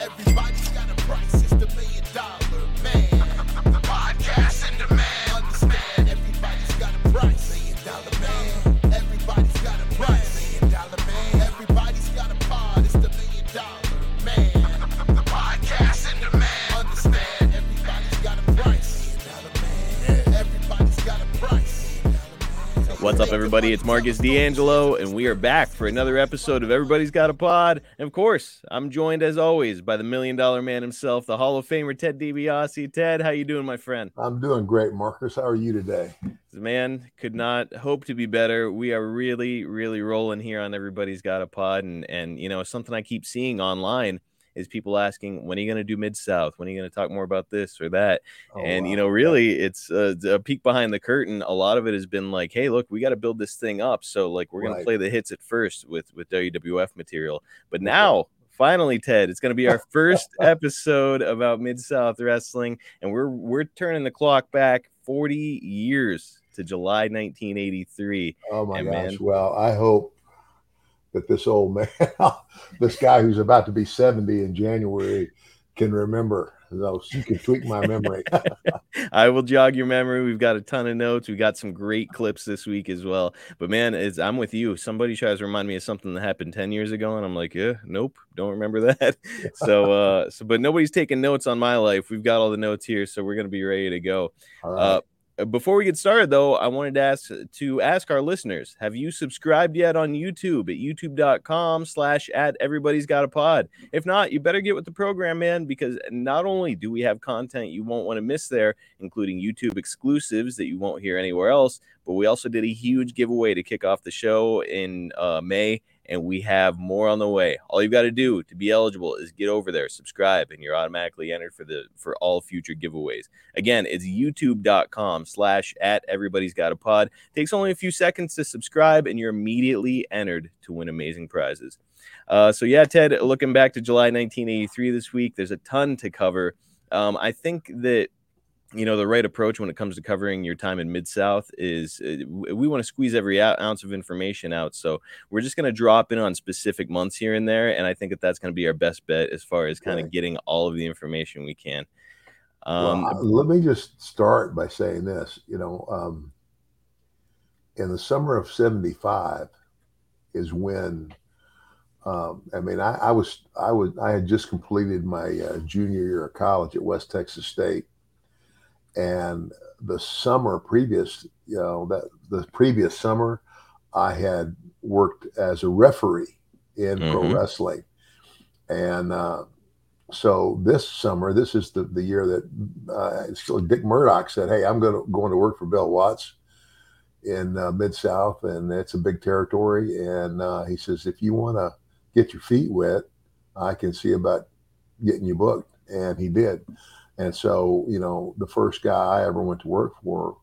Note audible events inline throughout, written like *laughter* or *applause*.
Everybody's got a price, it's the million dollar What's up, everybody? It's Marcus DeAngelo, and we are back for another episode of Everybody's Got a Pod. And of course, I'm joined as always by the Million Dollar Man himself, the Hall of Famer Ted DiBiase. Ted, how you doing, my friend? I'm doing great, Marcus. How are you today? The man could not hope to be better. We are really, really rolling here on Everybody's Got a Pod, and and you know something I keep seeing online is people asking when are you going to do Mid South? When are you going to talk more about this or that? Oh, and you know really it's uh, a peek behind the curtain a lot of it has been like hey look we got to build this thing up so like we're going Right. to play the hits at first with with wwf material but now finally ted it's going to be our *laughs* first episode about mid-south wrestling and we're we're turning the clock back 40 years to july 1983 Oh my And, gosh. man- Well, I hope that this old man, *laughs* this guy who's about to be 70 in January, can remember. So you can tweak my memory. *laughs* I will jog your memory. We've got a ton of notes. We got some great clips this week as well. But man, it's, I'm with you. Somebody tries to remind me of something that happened 10 years ago, and I'm like, yeah, nope, don't remember *laughs* that. so, uh, so, but nobody's taking notes on my life. We've got all the notes here, so we're gonna be ready to go. All right. Uh, before we get started, though, I wanted to ask to ask our listeners: Have you subscribed yet on YouTube at YouTube.com/slash at Everybody's Got a Pod? If not, you better get with the program, man, because not only do we have content you won't want to miss there, including YouTube exclusives that you won't hear anywhere else, but we also did a huge giveaway to kick off the show in uh, May and we have more on the way. All you've got to do to be eligible is get over there, subscribe, and you're automatically entered for the for all future giveaways. Again, it's youtube.com slash at everybody's got a pod. Takes only a few seconds to subscribe, and you're immediately entered to win amazing prizes. Uh, so yeah, Ted, looking back to July 1983 this week, there's a ton to cover. Um, I think that you know the right approach when it comes to covering your time in mid south is uh, we want to squeeze every ounce of information out so we're just going to drop in on specific months here and there and i think that that's going to be our best bet as far as kind of getting all of the information we can um I- let me just start by saying this. You know, um, in the summer of 75 is when, um, I mean, I, I was, I was, I had just completed my uh, junior year of college at West Texas State. And the summer previous, you know, that the previous summer, I had worked as a referee in pro Mhm. wrestling. And, uh, so this summer, this is the, the year that uh, Dick Murdoch said, "Hey, I'm going to going to work for Bill Watts in uh, Mid South, and it's a big territory." And uh, he says, "If you want to get your feet wet, I can see about getting you booked." And he did. And so, you know, the first guy I ever went to work for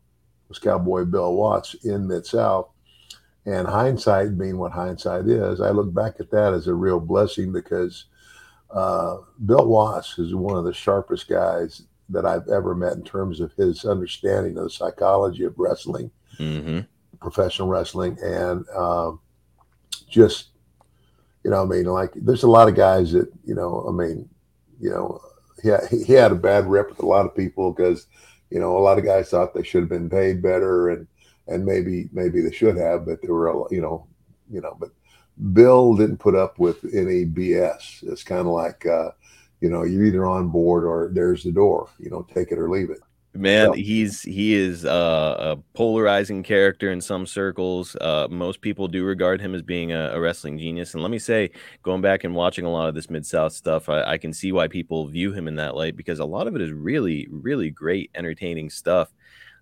was Cowboy Bill Watts in Mid South. And hindsight being what hindsight is, I look back at that as a real blessing because uh, Bill Watts is one of the sharpest guys that I've ever met in terms of his understanding of the psychology of wrestling, mhm. professional wrestling, and um, just, you know, I mean, like, there's a lot of guys that, you know, I mean, you know, he he had a bad rep with a lot of people because, you know, a lot of guys thought they should have been paid better and, and maybe, maybe they should have, but there were, you know, you know, but Bill didn't put up with any BS. It's kind of like, uh, you know, you're either on board or there's the door. You know, take it or leave it. Man, he's he is uh, a polarizing character in some circles. Uh, most people do regard him as being a, a wrestling genius, and let me say, going back and watching a lot of this Mid South stuff, I, I can see why people view him in that light because a lot of it is really, really great, entertaining stuff.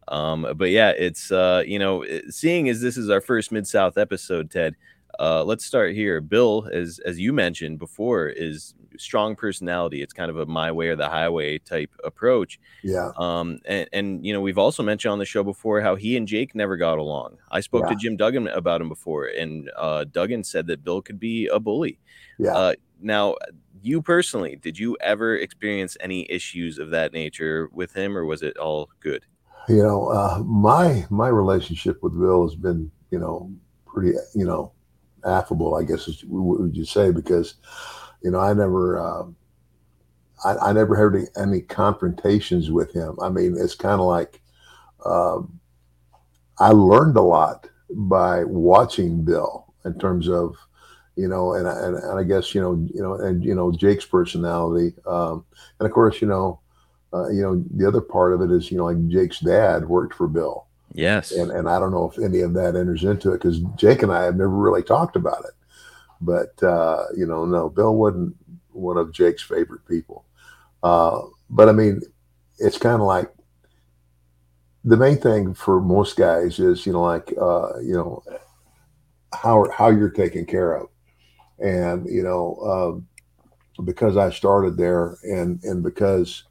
Um, but yeah, it's uh, you know, seeing as this is our first Mid South episode, Ted. Uh, let's start here. Bill, as as you mentioned before, is strong personality. It's kind of a my way or the highway type approach. Yeah. Um, and, and you know, we've also mentioned on the show before how he and Jake never got along. I spoke to Jim Duggan about him before, and uh, Duggan said that Bill could be a bully. Yeah. Uh, now, you personally, did you ever experience any issues of that nature with him, or was it all good? you know, uh, my my relationship with Bill has been, you know, pretty, you know, affable. I guess is what would you say? Because, you know, I never, um, I, I never had any, any confrontations with him. I mean, it's kind of like, um, I learned a lot by watching Bill in terms of, you know, and, and, and I guess you know, you know, and you know, Jake's personality, um, and of course, you know, uh, you know, the other part of it is, you know, like Jake's dad worked for Bill, Yes. and and I don't know if any of that enters into it because Jake and I have never really talked about it. But uh, you know, no, Bill wasn't one of Jake's favorite people. Uh, but I mean, it's kind of like the main thing for most guys is, you know, like uh, you know, how how you're taken care of, and you know, um, because I started there, and and because,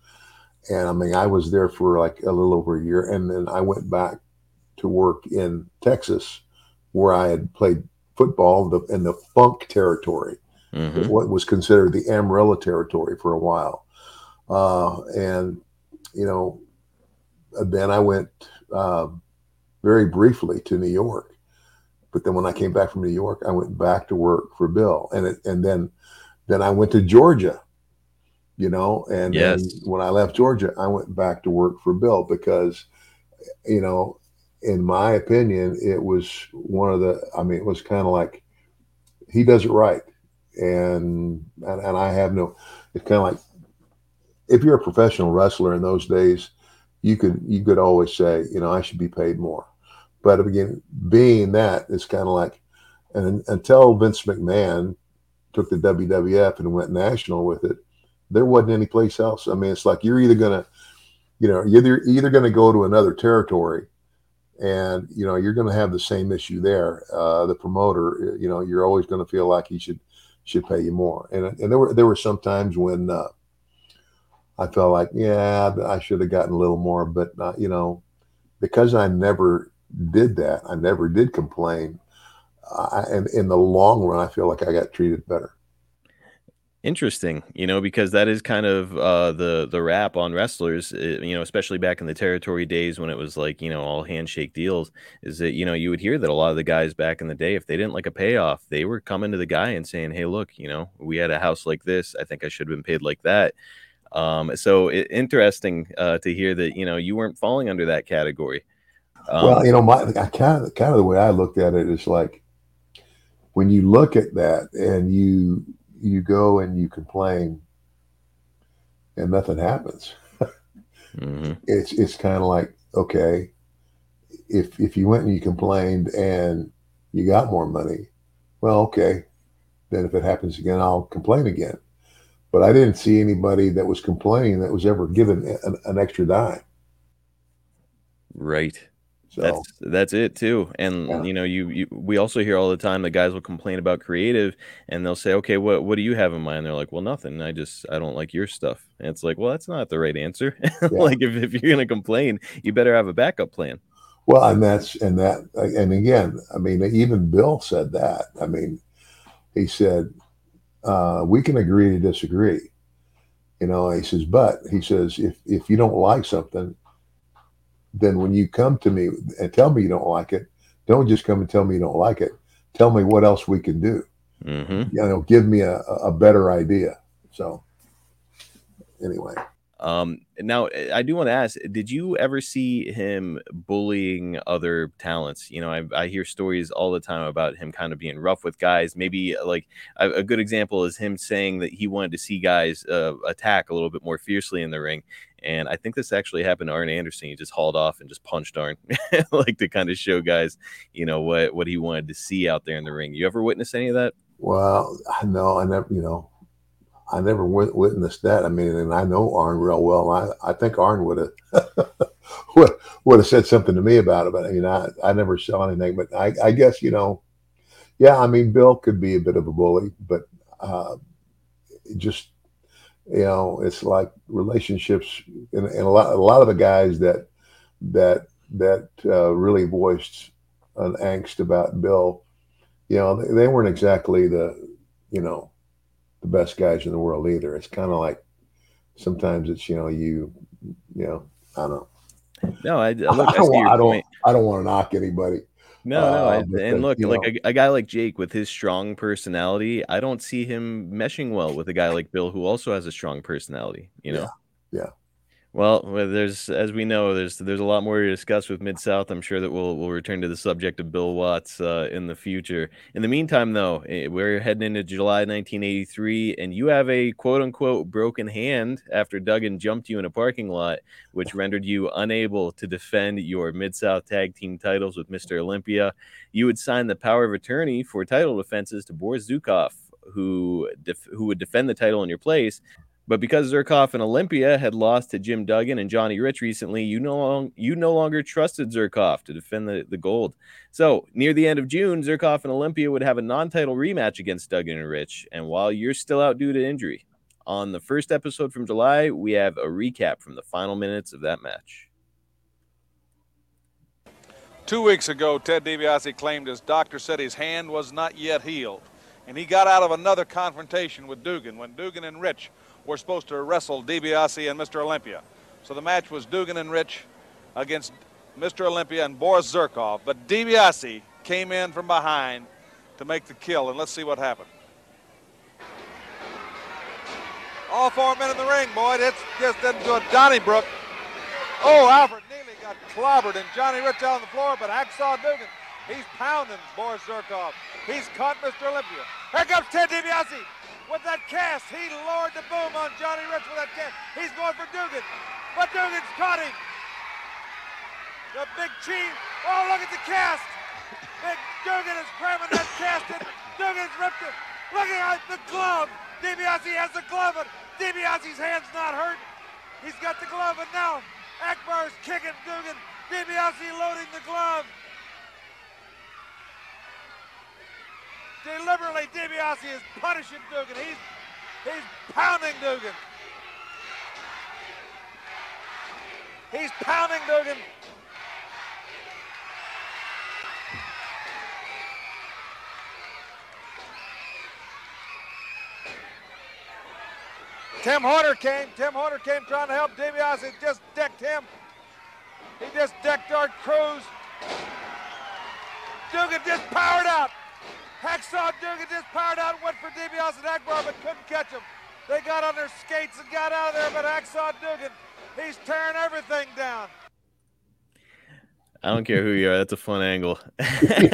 and I mean, I was there for like a little over a year, and then I went back to work in Texas, where I had played football in the, in the Funk territory, Mhm. what was considered the Amarillo territory for a while. Uh, and, you know, then I went um, very briefly to New York. But then when I came back from New York, I went back to work for Bill. And it, and then then I went to Georgia, you know, and then Yes. when I left Georgia, I went back to work for Bill because, you know, in my opinion, it was one of the, I mean, it was kind of like he does it right. And, and, and I have no, it's kind of like if you're a professional wrestler in those days, you could, you could always say, you know, I should be paid more. But again, being that, it's kind of like, and until Vince McMahon took the WWF and went national with it, there wasn't any place else. I mean, it's like you're either gonna, you know, you're either, either to go to another territory, and you know you're going to have the same issue there. Uh, the promoter, you know, you're always going to feel like he should should pay you more. And and there were there were some times when uh, I felt like, yeah, I should have gotten a little more, but uh, you know, because I never did that, I never did complain. I, and in the long run, I feel like I got treated better. Interesting, you know, because that is kind of uh, the the rap on wrestlers, uh, you know, especially back in the territory days when it was like you know all handshake deals. Is that you know you would hear that a lot of the guys back in the day, if they didn't like a payoff, they were coming to the guy and saying, "Hey, look, you know, we had a house like this. I think I should have been paid like that." Um, so it, interesting uh, to hear that you know you weren't falling under that category. Um, well, you know, my kind of kind of the way I looked at it is like when you look at that and you you go and you complain and nothing happens. mhm. It's it's kind of like okay, if if you went and you complained and you got more money, well, okay, then if it happens again, I'll complain again. But I didn't see anybody that was complaining that was ever given an, an extra dime. Right. So That's that's it too. And Yeah. you know, you, you we also hear all the time that guys will complain about creative and they'll say, Okay, what what do you have in mind? They're like, Well, nothing. I just I don't like your stuff. And it's like, well, that's not the right answer. *laughs* like if, if you're gonna complain, you better have a backup plan. Well, and that's and that and again, I mean, even Bill said that. I mean, he said uh, we can agree to disagree. You know, he says, but he says if if you don't like something, then when you come to me and tell me you don't like it, don't just come and tell me you don't like it. Tell me what else we can do. hmm You know, give me a, a better idea. So, anyway, Um, now I do want to ask, did you ever see him bullying other talents? You know, I, I hear stories all the time about him kind of being rough with guys. Maybe like a, a good example is him saying that he wanted to see guys uh, attack a little bit more fiercely in the ring. And I think this actually happened to Arn Anderson. He just hauled off and just punched Arn, *laughs* like to kind of show guys, you know, what what he wanted to see out there in the ring. You ever witness any of that? Well, no, I never, you know, I never wit- witnessed that. I mean, and I know Arn real well. I, I think Arn would have *laughs* would, would have said something to me about it, but I mean, I, I never saw anything. But I, I guess you know, yeah, I mean, Bill could be a bit of a bully, but uh, just you know, it's like relationships, and, and a lot a lot of the guys that that that uh, really voiced an angst about Bill, you know, they, they weren't exactly the you know the best guys in the world either. It's kind of like sometimes it's you know you you know I don't know. No, I, *laughs* I I, look. I, don't, I don't. I don't want to knock anybody. No, no, Uh, I, and look, like a, a guy like Jake with his strong personality, I don't see him meshing well with a guy like Bill who also has a strong personality. You know. Yeah, yeah. Well, there's as we know, there's there's a lot more to discuss with Mid South. I'm sure that we'll we'll return to the subject of Bill Watts uh, in the future. In the meantime, though, eh, we're heading into July 1983, and you have a quote unquote broken hand after Duggan jumped you in a parking lot, which rendered you unable to defend your Mid South tag team titles with Mr. Olympia. You would sign the power of attorney for title defenses to Boris Zhukov, who def- who would defend the title in your place. But because Zhukov and Olympia had lost to Jim Duggan and Johnny Rich recently, you no long, you no longer trusted Zhukov to defend the, the gold. So near the end of June, Zhukov and Olympia would have a non-title rematch against Duggan and Rich. And while you're still out due to injury, on the first episode from July, we have a recap from the final minutes of that match. Two weeks ago, Ted DiBiase claimed his doctor said his hand was not yet healed. And he got out of another confrontation with Duggan when Duggan and Rich were supposed to wrestle DiBiase and Mr. Olympia. So the match was Duggan and Rich against Mr. Olympia and Boris Zhukov. But DiBiase came in from behind to make the kill. And let's see what happened. All four men in the ring, boy. It's just into a Donnybrook. Oh, Alfred Neely got clobbered and Johnny Rich on the floor, but Hacksaw Duggan, he's pounding Boris Zhukov. He's caught Mr. Olympia. Here comes Ted DiBiase with that cast. He lowered the boom on Johnny Rich with that cast. He's going for Duggan, but Duggan's caught him. The big chief. Oh, look at the cast. Big Duggan is cramming that cast in. Duggan's ripped it. Look at the glove. DiBiase has the glove, and DiBiase's hand's not hurt. He's got the glove, and now Akbar's kicking Duggan. DiBiase loading the glove. Deliberately, DiBiase is punishing Duggan. He's he's pounding Duggan. He's pounding Duggan. Tim Horner came. Tim Horner came trying to help DiBiase. Just decked him. He just decked Art Crews. Duggan just powered out. Hacksaw Duggan just powered out, went for DiBiase and Akbar, but couldn't catch him. They got on their skates and got out of there, but Hacksaw Duggan, he's tearing everything down. I don't care who you are. That's a fun angle. It's-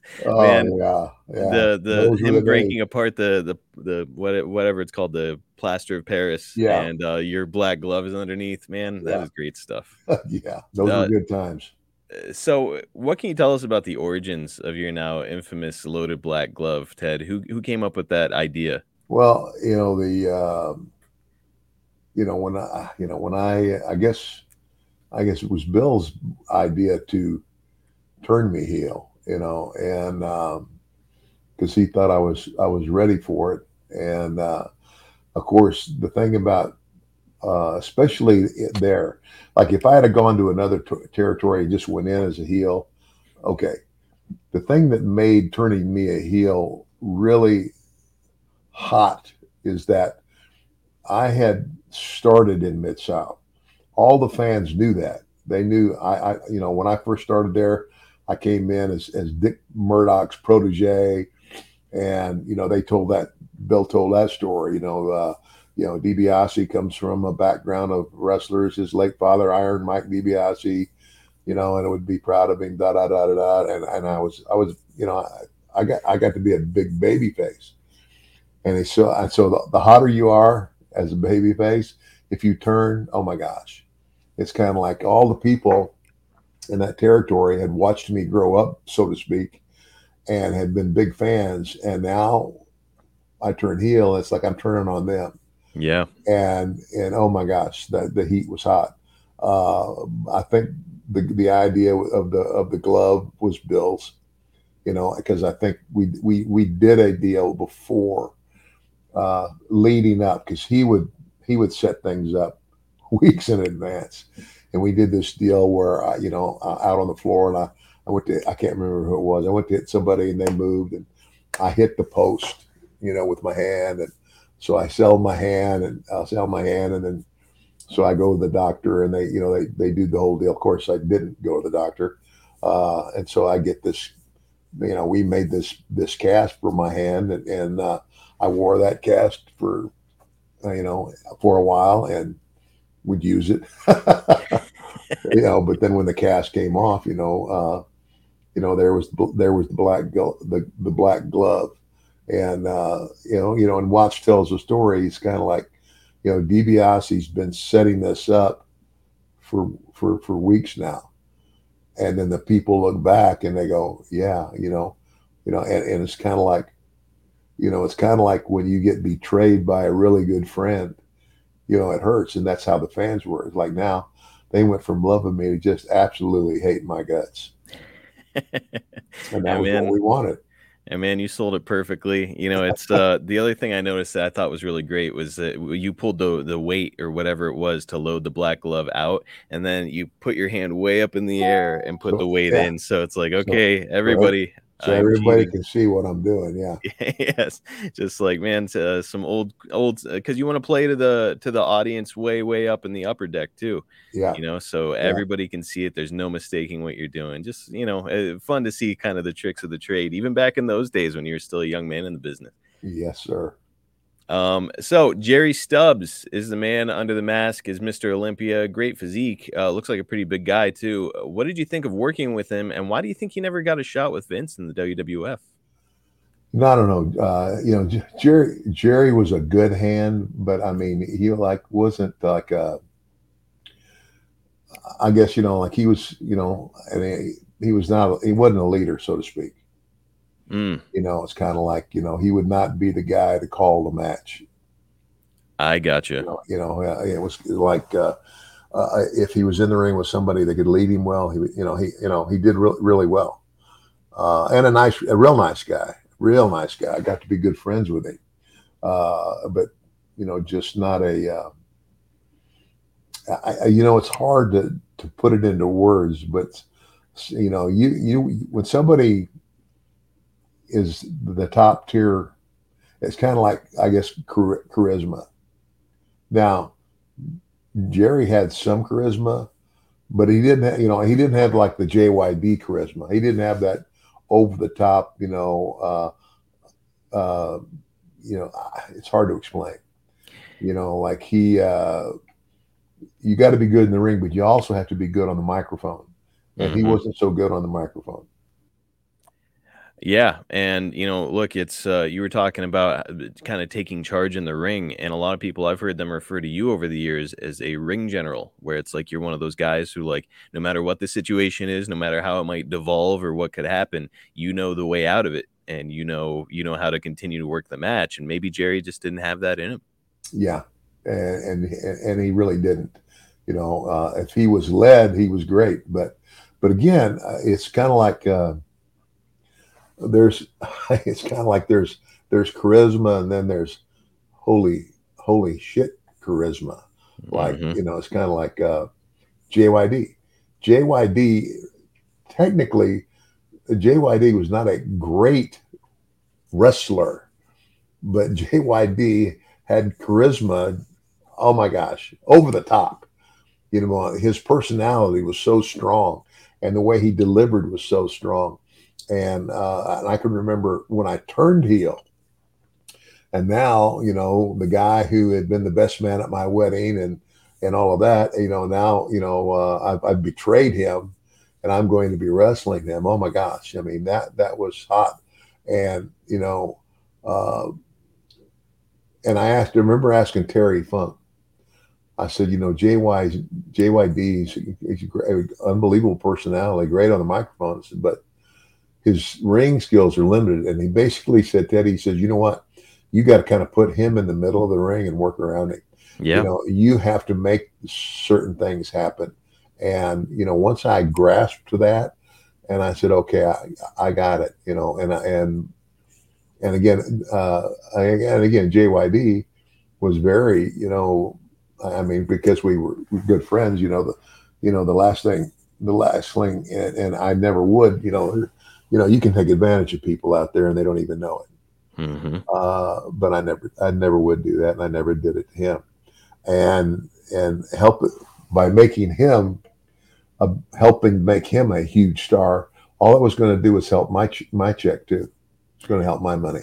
*laughs* *laughs* Oh Man, yeah, yeah. the the Those him breaking days. apart the the the what whatever it's called the plaster of Paris. Yeah. and uh, your black glove is underneath. Man, that Yeah. is great stuff. *laughs* yeah, those Uh, were good times. Uh, So, what can you tell us about the origins of your now infamous loaded black glove, Ted? Who who came up with that idea? Well, you know the, um you know when I, you know when I, I guess, I guess it was Bill's idea to turn me heel, you know, and because he thought I was I was ready for it, and uh, of course the thing about, uh, especially there, like if I had gone to another territory and just went in as a heel, okay, the thing that made turning me a heel really hot is that I had started in Mid South. All the fans knew that. They knew I, I, you know, when I first started there, I came in as, as Dick Murdoch's protege, and you know they told that Bill told that story. You know, uh, you know DiBiase comes from a background of wrestlers. His late father, Iron Mike DiBiase, you know, and it would be proud of him. Da da da da da. And and I was I was you know I, I got I got to be a big baby face and it's so and so the, the hotter you are as a baby face. If you turn, oh my gosh, it's kind of like all the people in that territory had watched me grow up, so to speak, and had been big fans. And now I turn heel. It's like I'm turning on them. Yeah. And and oh my gosh, the the heat was hot. Uh, I think the the idea of the of the glove was Bill's, you know, because I think we we we did a deal before uh, leading up because he would he would set things up *laughs* weeks in advance, and we did this deal where I, you know uh, out on the floor and I I went to I can't remember who it was I went to hit somebody and they moved and I hit the post you know with my hand and so I sell my hand and I'll sell my hand and then so I go to the doctor and they you know they they do the whole deal. Of course I didn't go to the doctor, uh, and so I get this you know we made this this cast for my hand and, and uh, I wore that cast for uh, you know for a while and would use it. *laughs* you know, but then when the cast came off, you know, uh, you know there was there was the black the the black glove, and uh, you know you know and Watts tells the story. He's kind of like, you know, DiBiase's been setting this up for for for weeks now, and then the people look back and they go, yeah, you know, you know, and, and it's kind of like, you know, it's kind of like when you get betrayed by a really good friend, you know, it hurts, and that's how the fans were. It's like now they went from loving me to just absolutely hating my guts. *laughs* and that was what we wanted. And man, you sold it perfectly. You know, it's uh the other thing I noticed that I thought was really great was that you pulled the the weight or whatever it was to load the black glove out, and then you put your hand way up in the air and put the weight yeah. in. So it's like, okay, everybody. So I'm everybody cheating. can see what I'm doing. Yeah. *laughs* yes, just like man, to, uh, some old old because you want to play to the to the audience way way up in the upper deck too. Yeah. You know, so everybody can see it. There's no mistaking what you're doing. Just you know, uh, fun to see kind of the tricks of the trade, even back in those days when you were still a young man in the business. Yes, sir. Um, so Jerry Stubbs is the man under the mask, is Mr. Olympia, great physique, uh, looks like a pretty big guy too. Uh, What did you think of working with him, and why do you think he never got a shot with Vince in the WWF? No, I don't know. Uh, you know, Jerry Jerry was a good hand, but I mean, he like wasn't like uh I guess you know, like he was, you know, and he, he was not, he wasn't a leader, so to speak. Mm, You know, it's kind of like you know, he would not be the guy to call the match. I gotcha. You know, you know, uh, it was like uh, uh, if he was in the ring with somebody that could lead him well, he, you know, he, you know, he did re- really well, uh, and a nice, a real nice guy, real nice guy. I got to be good friends with him, uh, but you know, just not a. Uh, I, I, you know, it's hard to to put it into words, but you know, you you when somebody is the top tier, it's kind of like I guess char- charisma. Now, Jerry had some charisma, but he didn't. Have, you know, he didn't have like the JYD charisma. He didn't have that over the top. You know, uh, uh, you know, it's hard to explain. You know, like he, uh, you got to be good in the ring, but you also have to be good on the microphone. And he Mhm. wasn't so good on the microphone. Yeah, and you know, look, it's uh, you were talking about kind of taking charge in the ring, and a lot of people I've heard them refer to you over the years as a ring general, where it's like you're one of those guys who, like, no matter what the situation is, no matter how it might devolve or what could happen, you know the way out of it, and you know you know how to continue to work the match. And maybe Jerry just didn't have that in him. Yeah, and and and he really didn't. You know, uh, if he was led, he was great. But but again, uh, it's kind of like uh, there's *laughs* it's kind of like there's there's charisma, and then there's holy holy shit charisma. Like Mhm. you know, it's kind of like uh, JYD. JYD technically, JYD was not a great wrestler, but *laughs* JYD had charisma. Oh my gosh, over the top. You know, his personality was so strong, and the way he delivered was so strong. And, uh, and I can remember when I turned heel, and now you know the guy who had been the best man at my wedding and and all of that. You know, now you know uh, I've, I've betrayed him, and I'm going to be wrestling him. Oh my gosh! I mean that that was hot, and you know. Uh, and I asked, I remember asking Terry Funk. I said, you know, JY JYD, he's, he's a great, unbelievable personality, great on the microphone, but his ring skills are limited. And he basically said, Teddy, he says, you know what? You got to kind of put him in the middle of the ring and work around it. Yeah. You know, you have to make certain things happen. And, you know, once I grasped to that and I said, okay, I, I got it, you know, and, and, and again, uh, and again, JYD was very, you know, I mean, because we were good friends, you know, the, you know, the last thing, the last thing, and, and I never would, you know, you know, you can take advantage of people out there and they don't even know it. Mm-hmm. Uh, but I never, I never would do that, and I never did it to him. And and help by making him, uh, helping make him a huge star. All it was going to do was help my ch- my check too. It's going to help my money.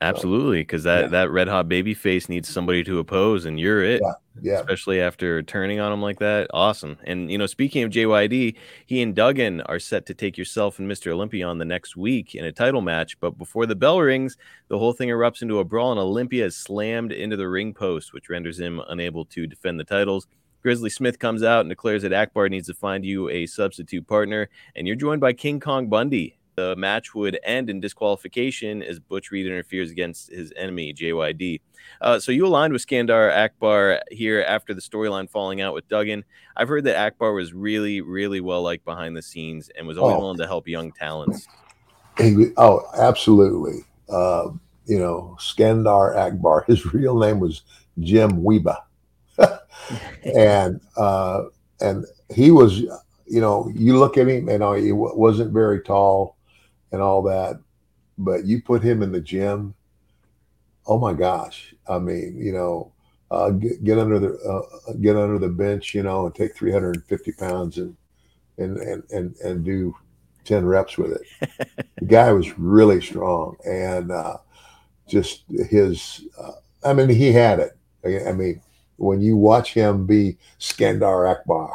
Absolutely, because that yeah. that red hot baby face needs somebody to oppose, and you're it. Yeah, yeah. Especially after turning on him like that, awesome. And you know, speaking of JYD, he and Duggan are set to take yourself and Mr. Olympia on the next week in a title match. But before the bell rings, the whole thing erupts into a brawl, and Olympia is slammed into the ring post, which renders him unable to defend the titles. Grizzly Smith comes out and declares that Akbar needs to find you a substitute partner, and you're joined by King Kong Bundy, the match would end in disqualification as Butch Reed interferes against his enemy, JYD. Uh, so you aligned with Skandar Akbar here after the storyline falling out with Duggan. I've heard that Akbar was really, really well liked behind the scenes and was always Oh. willing to help young talents. He, oh, absolutely. Uh, you know, Skandar Akbar. *laughs* His real name was Jim Wehba, *laughs* and uh, and he was, you know, you look at him, and uh, he wa- wasn't very tall, and all that, but you put him in the gym. Oh my gosh! I mean, you know, uh, get, get under the uh, get under the bench, you know, and take 350 pounds and and and and, and do 10 reps with it. *laughs* the guy was really strong and uh, just his, uh, I mean, he had it. I I mean, when you watch him be Skandar Akbar,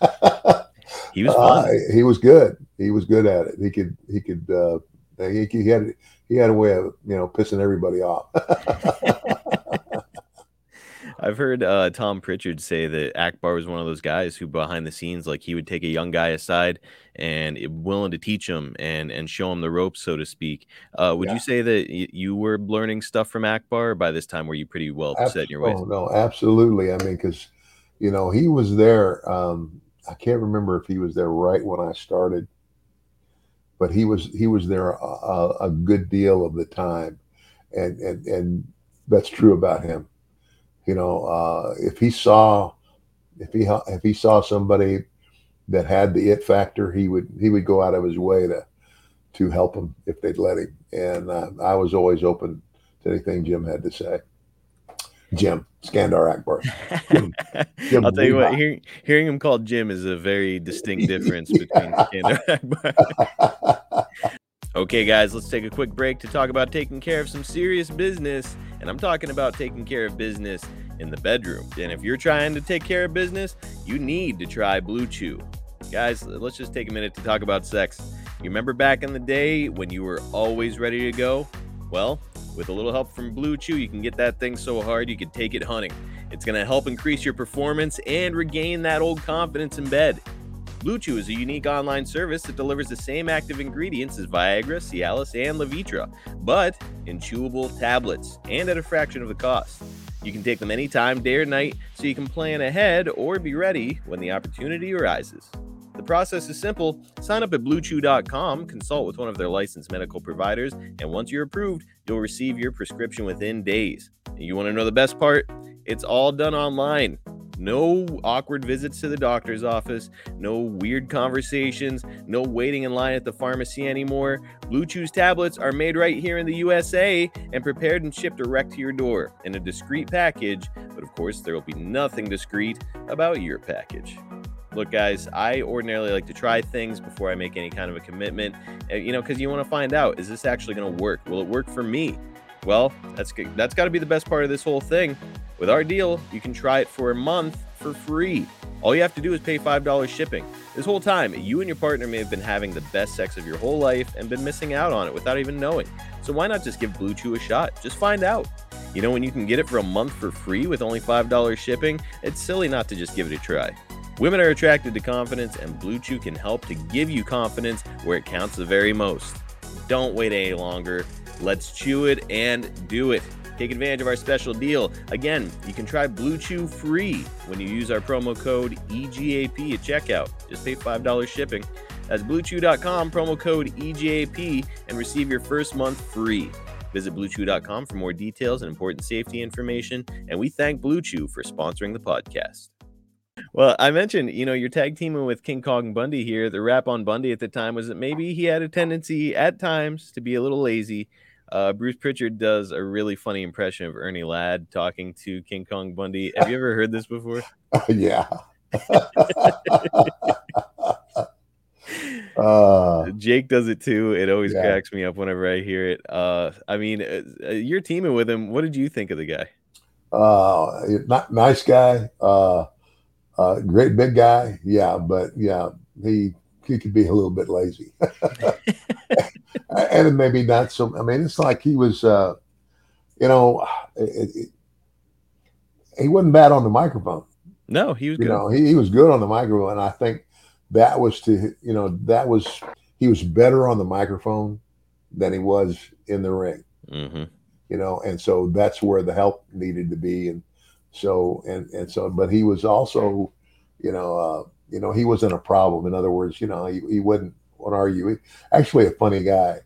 *laughs* He was uh, he was good. He was good at it. He could, he could, uh, he, he had, he had a way of, you know, pissing everybody off. *laughs* I've heard uh, Tom Prichard say that Akbar was one of those guys who, behind the scenes, like he would take a young guy aside and willing to teach him and and show him the ropes, so to speak. Uh, would Yeah. you say that y- you were learning stuff from Akbar? By this time, were you pretty well set in your ways? Oh no, absolutely. I mean, because you know he was there. Um, I can't remember if he was there right when I started, but he was he was there a, a, good deal of the time, and and and that's true about him. You know, uh, if he saw if he if he saw somebody that had the it factor, he would he would go out of his way to to help him if they'd let him. And uh, I was always open to anything Jim had to say. Jim Skandar Akbar. Jim- *laughs* Jim I'll tell you what, hearing, hearing him called Jim is a very distinct difference between *laughs* Skandar Akbar. *laughs* Okay, guys, let's take a quick break to talk about taking care of some serious business. And I'm talking about taking care of business in the bedroom. And if you're trying to take care of business, you need to try Blue Chew. Guys, let's just take a minute to talk about sex. You remember back in the day when you were always ready to go? Well, with a little help from Blue Chew, you can get that thing so hard you can take it hunting. It's going to help increase your performance and regain that old confidence in bed. Blue Chew is a unique online service that delivers the same active ingredients as Viagra, Cialis, and Levitra, but in chewable tablets and at a fraction of the cost. You can take them anytime, day or night, so you can plan ahead or be ready when the opportunity arises. The process is simple. Sign up at bluechew.com, consult with one of their licensed medical providers, and once you're approved, you'll receive your prescription within days. And you want to know the best part? It's all done online. No awkward visits to the doctor's office, no weird conversations, no waiting in line at the pharmacy anymore. Blue Chew's tablets are made right here in the USA and prepared and shipped direct to your door in a discreet package, but of course, there will be nothing discreet about your package. Look, guys, I ordinarily like to try things before I make any kind of a commitment, uh, you know, because you want to find out is this actually going to work? Will it work for me? Well, that's that's got to be the best part of this whole thing. With our deal, you can try it for a month for free. All you have to do is pay $5 shipping. This whole time, you and your partner may have been having the best sex of your whole life and been missing out on it without even knowing. So why not just give Blue Chew a shot? Just find out. You know when you can get it for a month for free with only $5 shipping? It's silly not to just give it a try. Women are attracted to confidence, and Blue Chew can help to give you confidence where it counts the very most. Don't wait any longer. Let's chew it and do it. Take advantage of our special deal. Again, you can try Blue Chew free when you use our promo code EGAP at checkout. Just pay $5 shipping. That's bluechew.com, promo code EGAP, and receive your first month free. Visit bluechew.com for more details and important safety information. And we thank Blue Chew for sponsoring the podcast. Well, I mentioned, you know, you're tag teaming with King Kong Bundy here. The rap on Bundy at the time was that maybe he had a tendency at times to be a little lazy. Uh, Bruce Prichard does a really funny impression of Ernie Ladd talking to King Kong Bundy. Have you ever heard this before? *laughs* yeah. *laughs* uh, *laughs* Jake does it too. It always Yeah. cracks me up whenever I hear it. Uh, I mean, uh, uh, you're teaming with him. What did you think of the guy? uh, not nice guy, uh, uh, great big guy. Yeah, but yeah, he he could be a little bit lazy, *laughs* and maybe not so. I mean, it's like he was, uh, you know, it, it, he wasn't bad on the microphone. No, he was You good. know, he, he was good on the microphone. And I think that was to you know that was he was better on the microphone than he was in the ring hmm you know, and so that's where the help needed to be, and so and and so, but he was also, you know, uh, you know, he wasn't a problem. In other words, you know, he, he wouldn't to argue. He, actually, a funny guy,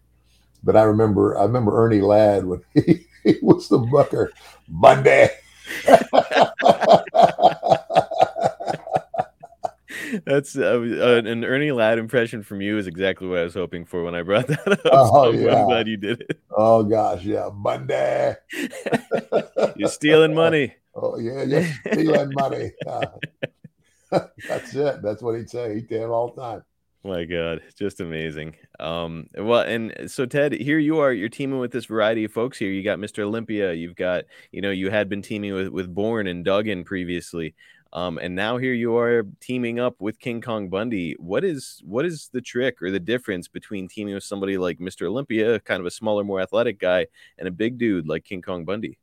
but I remember I remember Ernie Ladd when *laughs* he, he was the booker, Monday. *laughs* That's uh, an Ernie Ladd impression from you is exactly what I was hoping for when I brought that up. Oh, so I'm yeah. glad you did it. oh gosh, yeah, Monday. *laughs* You're stealing money. Oh yeah, just stealing money. That's it. That's what he'd say. He'd tell all the time. My God, just amazing. Um, well, and so Ted, here you are. You're teaming with this variety of folks here. You got Mr. Olympia. You've got, you know, you had been teaming with with Borne and Duggan previously, um, and now here you are teaming up with King Kong Bundy. What is what is the trick or the difference between teaming with somebody like Mr. Olympia, kind of a smaller, more athletic guy, and a big dude like King Kong Bundy?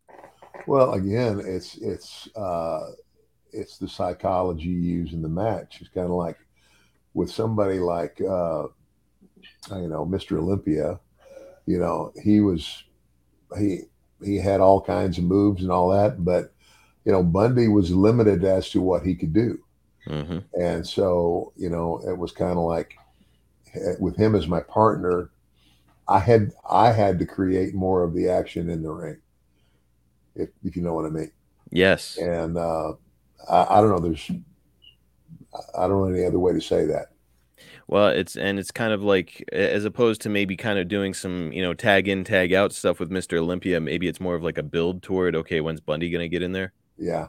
Well, again, it's it's uh, it's the psychology you use in the match. It's kind of like with somebody like uh, you know Mr. Olympia. You know, he was he he had all kinds of moves and all that, but you know Bundy was limited as to what he could do, hmm and so you know it was kind of like eh, with him as my partner. I had I had to create more of the action in the ring, if if you know what I mean Yes. and uh, I, I don't know. There's, I don't know any other way to say that. Well, it's and it's kind of like as opposed to maybe kind of doing some, you know, tag in, tag out stuff with Mr. Olympia, maybe it's more of like a build toward, okay, when's Bundy gonna get in there? Yeah,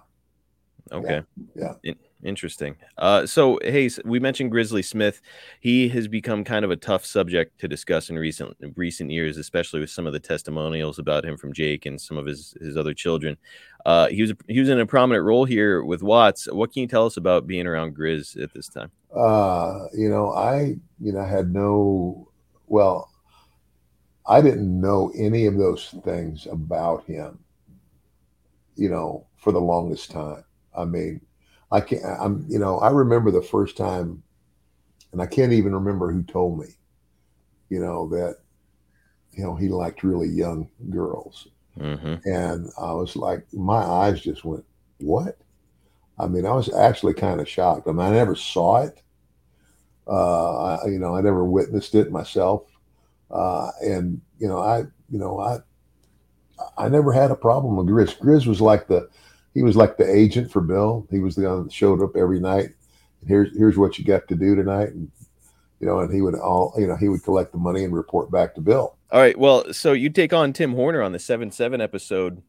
Okay. yeah. In- interesting. Uh so hey, we mentioned Grizzly Smith. He has become kind of a tough subject to discuss in recent recent years, especially with some of the testimonials about him from Jake and some of his his other children. Uh he was he was in a prominent role here with Watts. What can you tell us about being around Grizz at this time? Uh, you know, I, you know, had no, well, I didn't know any of those things about him. You know, for the longest time. I mean, I can't. I'm, you know, I remember the first time, and I can't even remember who told me. You know that, you know, he liked really young girls. hmm and I was like, my eyes just went, "What?" I mean, I was actually kind of shocked. I mean, I never saw it. Uh, I, you know, I never witnessed it myself, uh, and you know, I, you know, I, I never had a problem with Grizz. Grizz was like the, he was like the agent for Bill. He was the guy that showed up every night. Here's here's what you got to do tonight, and you know, and he would all, you know, he would collect the money and report back to Bill. All right. Well, so you take on Tim Horner on the 7 7 episode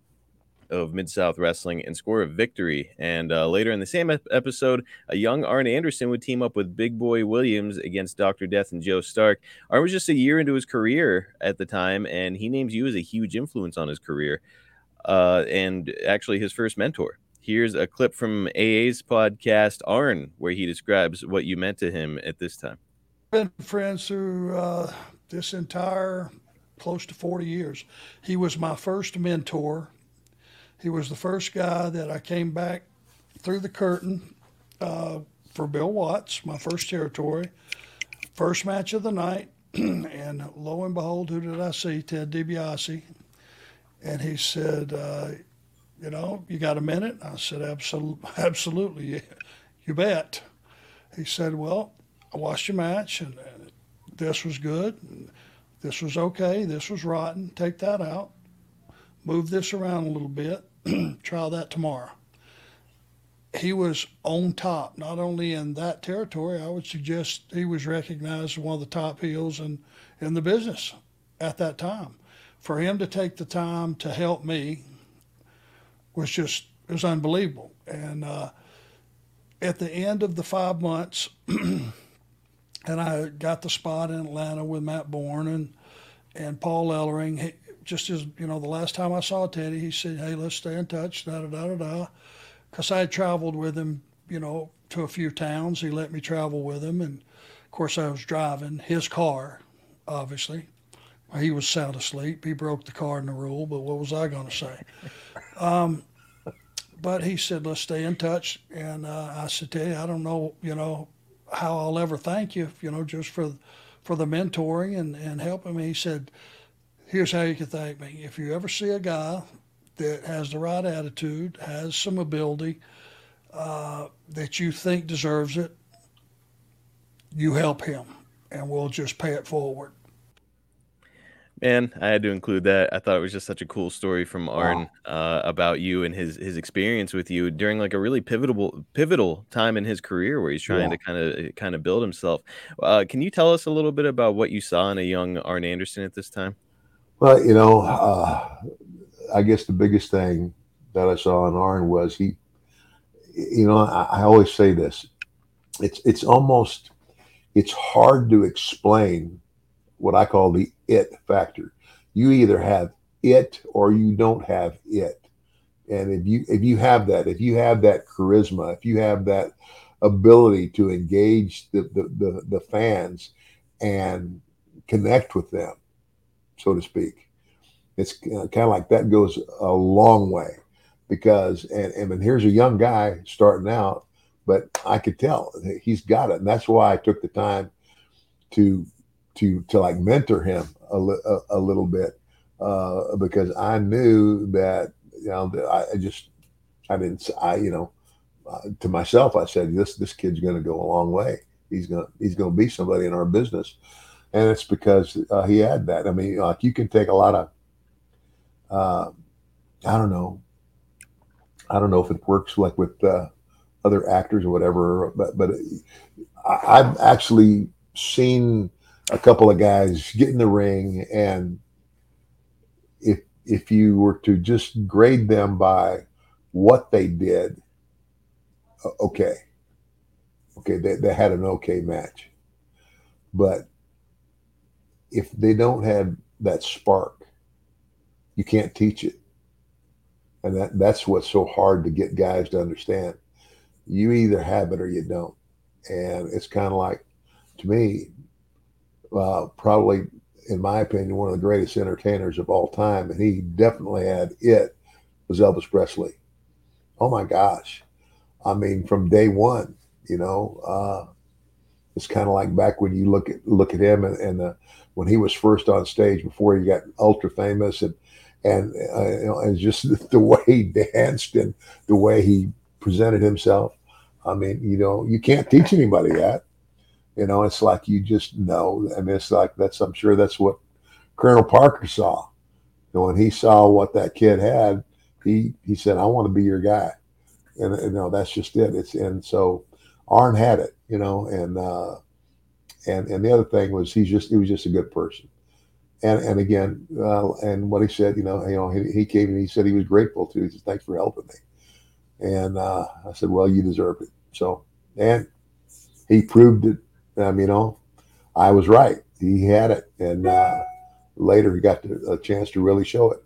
of Mid South Wrestling and score a victory. And uh, later in the same episode, a young Arn Anderson would team up with Big Boy Williams against Dr. Death and Joe Stark. Arn was just a year into his career at the time, and he names you as a huge influence on his career uh, and actually his first mentor. Here's a clip from AA's podcast, Arn, where he describes what you meant to him at this time. been friends through uh, this entire close to 40 years. He was my first mentor. He was the first guy that I came back through the curtain uh, for Bill Watts, my first territory. First match of the night, *clears throat* and lo and behold, who did I see? Ted DiBiase. And he said, uh, you know, you got a minute? I said, *laughs* absolutely, absolutely, you, bet. He said, well, I watched your match, and, and this was good, this was okay, this was rotten. Take that out, move this around a little bit, *clears throat* try that tomorrow. He was on top, not only in that territory. I would suggest he was recognized as one of the top heels in, in the business at that time. For him to take the time to help me was just it was unbelievable. And uh, at the end of the five months, *clears throat* and I got the spot in Atlanta with Matt Borne and and Paul Ellering. He, just as you know, the last time I saw Teddy, he said, "Hey, let's stay in touch." Da da da da da. Because I had traveled with him, you know, to a few towns. He let me travel with him, and of course, I was driving his car, obviously. He was sound asleep. He broke the cardinal rule, but what was I going to say? *laughs* Um, but he said, let's stay in touch. And uh, I said, Teddy, I don't know, you know, how I'll ever thank you, you know, just for for the mentoring and, and helping me. He said, here's how you can thank me. If you ever see a guy that has the right attitude, has some ability, uh, that you think deserves it, you help him, and we'll just pay it forward. Man, I had to include that. I thought it was just such a cool story from Arn uh, about you and his his experience with you during like a really pivotal pivotal time in his career where he's trying Yeah. to kind of kind of build himself. Uh, can you tell us a little bit about what you saw in a young Arn Anderson at this time? Well, you know, uh, I guess the biggest thing that I saw in Arn was he, you know, I, I always say this. It's it's almost it's hard to explain what I call the it factor. You either have it or you don't have it. And if you if you have that, if you have that charisma, if you have that ability to engage the the, the, the fans and connect with them, so to speak, it's kind of like that goes a long way because and and here's a young guy starting out, but I could tell he's got it, and that's why I took the time to to to like mentor him a, a, little bit uh, because I knew that you know I, just I didn't I you know uh, to myself I said this this kid's going to go a long way. He's gonna he's gonna be somebody in our business, and it's because uh, he had that. I mean, like you can take a lot of uh, I don't know I don't know if it works like with uh, other actors or whatever, but but I, I've actually seen a couple of guys get in the ring, and if if you were to just grade them by what they did, okay, okay, they, they had an okay match, but if they don't have that spark, you can't teach it. And that that's what's so hard to get guys to understand. You either have it or you don't. And it's kind of like to me uh, probably in my opinion one of the greatest entertainers of all time and he definitely had it was elvis presley oh my gosh i mean from day one you know uh, it's kind of like back when you look at look at him and, and uh, when he was first on stage before he got ultra famous and and uh, you know, and just *laughs* the way he danced and the way he presented himself. I mean, you know, you can't teach anybody that. You know, it's like you just know. I mean, it's like that's. I'm sure that's what Colonel Parker saw. When he saw what that kid had, he he said, "I want to be your guy," and you know that's just it. It's and so Arn had it. You know, and uh, and and the other thing was he's just he was just a good person and and again, uh, and what he said, you know, you know, he, he came and he said he was grateful to. He said, "Thanks for helping me," and uh, I said, "Well, you deserved it." So, and he proved it. Um, you know, I was right. He had it, and uh, later he got to, a chance to really show it.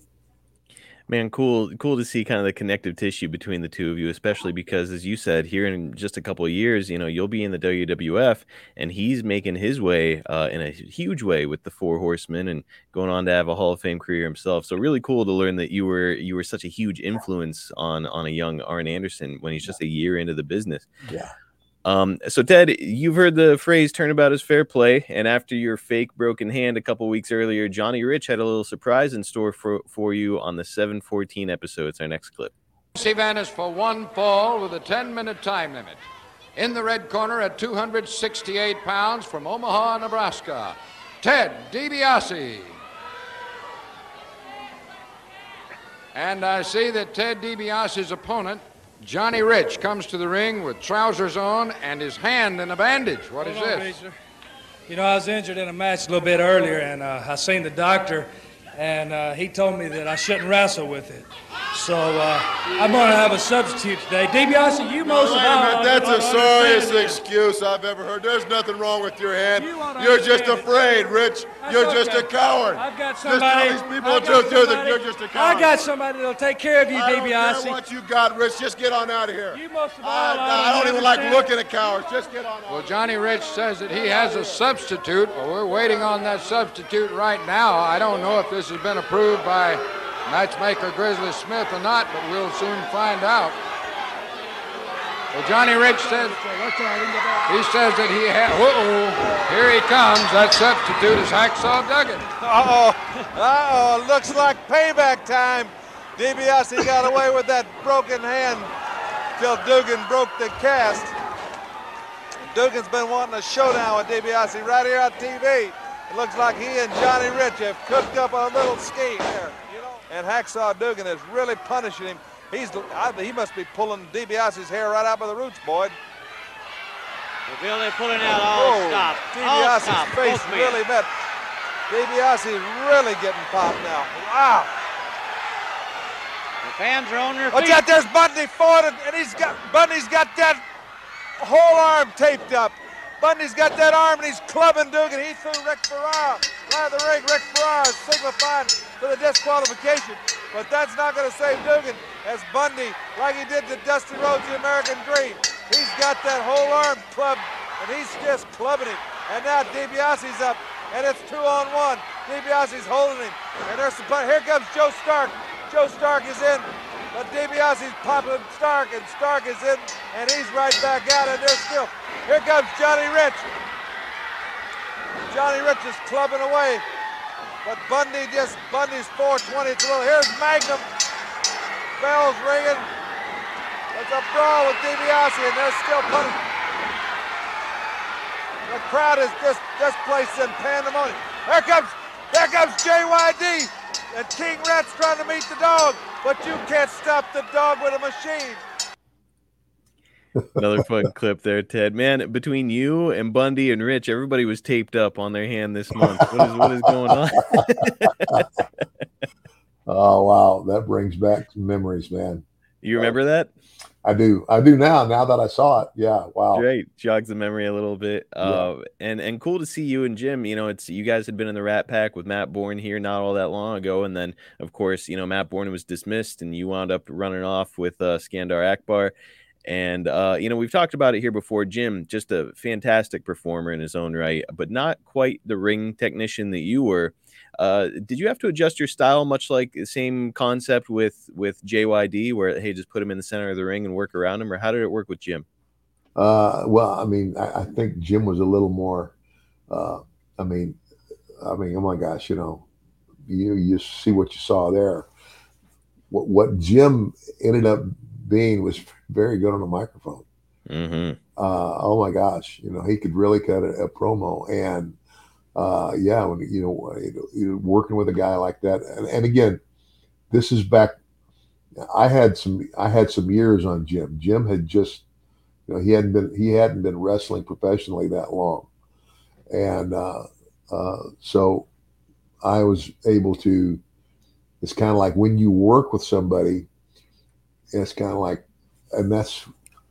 Man, cool, cool to see kind of the connective tissue between the two of you, especially because, as you said, here in just a couple of years, you know, you'll be in the WWF, and he's making his way uh, in a huge way with the Four Horsemen, and going on to have a Hall of Fame career himself. So really cool to learn that you were you were such a huge influence on on a young Arn Anderson when he's just a year into the business. Yeah. Um, so Ted, you've heard the phrase "turnabout is fair play," and after your fake broken hand a couple weeks earlier, Johnny Rich had a little surprise in store for for you on the 714 episode. It's our next clip. Sivan is for one fall with a 10 minute time limit. In the red corner at 268 pounds from Omaha, Nebraska, Ted DiBiase. And I see that Ted DiBiase's opponent, Johnny Rich, comes to the ring with trousers on and his hand in a bandage. What is Hold on, this? Razor. You know, I was injured in a match a little bit earlier, and uh, I seen the doctor, and uh, he told me that I shouldn't wrestle with it. So uh, I'm going to have a substitute today. DiBiase, you most Wait of a all minute, that's the sorriest understand excuse I've ever heard. There's nothing wrong with your hand. You you're just understand it. afraid, Rich. That's You're just a coward. I've got Just somebody. tell these people I've the got truth. You're, the, you're just a coward. I got somebody that'll take care of you, I don't care what you got, Rich. Just get on out of here. You most of all I, ought to I don't even like looking at cowards. Just get on out. Well, Johnny Rich says that he has a substitute. Well, we're waiting on that substitute right now. I don't know if this has been approved by matchmaker Grizzly Smith or not, but we'll soon find out. Well, Johnny Rich says he says that he has. Here he comes. That substitute is Hacksaw Duggan. Uh-oh. Uh-oh. Looks like payback time. DiBiase got away with that broken hand till Duggan broke the cast. Duggan's been wanting a showdown with DiBiase right here on TV. It looks like he and Johnny Rich have cooked up a little scheme here. And Hacksaw Duggan is really punishing him. He's I, he must be pulling DiBiase's hair right out by the roots, Boyd. Bill, they're pulling out all Whoa, stop. All DiBiase's oh, stop. face really met. DiBiase is really getting popped now. Wow. The fans are on their Watch feet. out, there's Bundy Ford, and, and he's got Bundy's got that whole arm taped up. Bundy's got that arm, and he's clubbing Duggan. He threw Rick Ferrara right of the ring. Rick Ferrara is signifying for the disqualification, but that's not going to save Duggan as Bundy, like he did to Dusty Rhodes, the American Dream. He's got that whole arm clubbed, and he's just clubbing him. And now DiBiase's up, and it's two on one. DiBiase's holding him, and there's some. Here comes Joe Stark. Joe Stark is in, but DiBiase's popping Stark, and Stark is in, and he's right back out, and they're still. Here comes Johnny Rich. Johnny Rich is clubbing away, but Bundy just Bundy's 420 through. Here's Magnum. Bells ringing. It's a brawl with DiBiase, and they're still punting. The crowd is just this place in pandemonium. Here comes, there comes JYD, and King Rat's trying to meet the dog, but you can't stop the dog with a machine. Another fun clip there, Ted. Man, between you and Bundy and Rich, everybody was taped up on their hand this month. What is what is going on? *laughs* Oh wow, that brings back some memories, man. you remember that? I do. I do now. Now that I saw it, yeah. Wow. Great, jogs the memory a little bit. Uh, and and cool to see you and Jim. You know, it's you guys had been in the Rat Pack with Matt Borne here not all that long ago, and then of course you know Matt Borne was dismissed, and you wound up running off with uh, Skandar Akbar. And uh, you know we've talked about it here before. Jim, just a fantastic performer in his own right, but not quite the ring technician that you were. Uh, did you have to adjust your style, much like the same concept with with JYD, where hey, just put him in the center of the ring and work around him, or how did it work with Jim? Uh, well, I mean, I, I think Jim was a little more. Uh, I mean, I mean, oh my gosh, you know, you you see what you saw there. What what Jim ended up being was very good on the microphone. Mm-hmm. Uh, oh my gosh, you know, he could really cut a, a promo, and uh, yeah, when you know, you know, working with a guy like that, and, and again, this is back. I had some, I had some years on Jim. Jim had just, you know, he hadn't been, he hadn't been wrestling professionally that long, and uh, uh, so I was able to. It's kind of like when you work with somebody, it's kind of like, and that's,